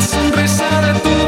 sonrisa de tu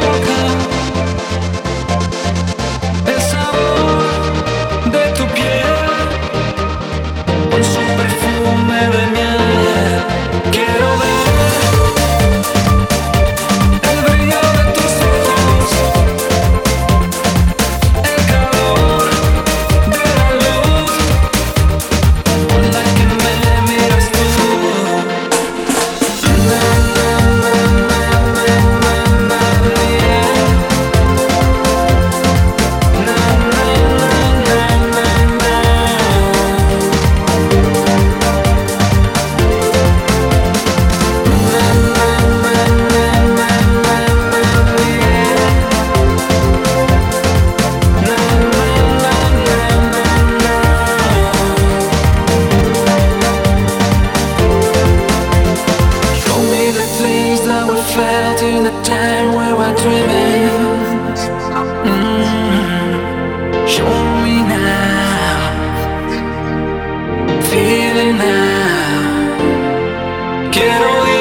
time we were dreaming. Mm-hmm. Show me now, Feeling now. Get away.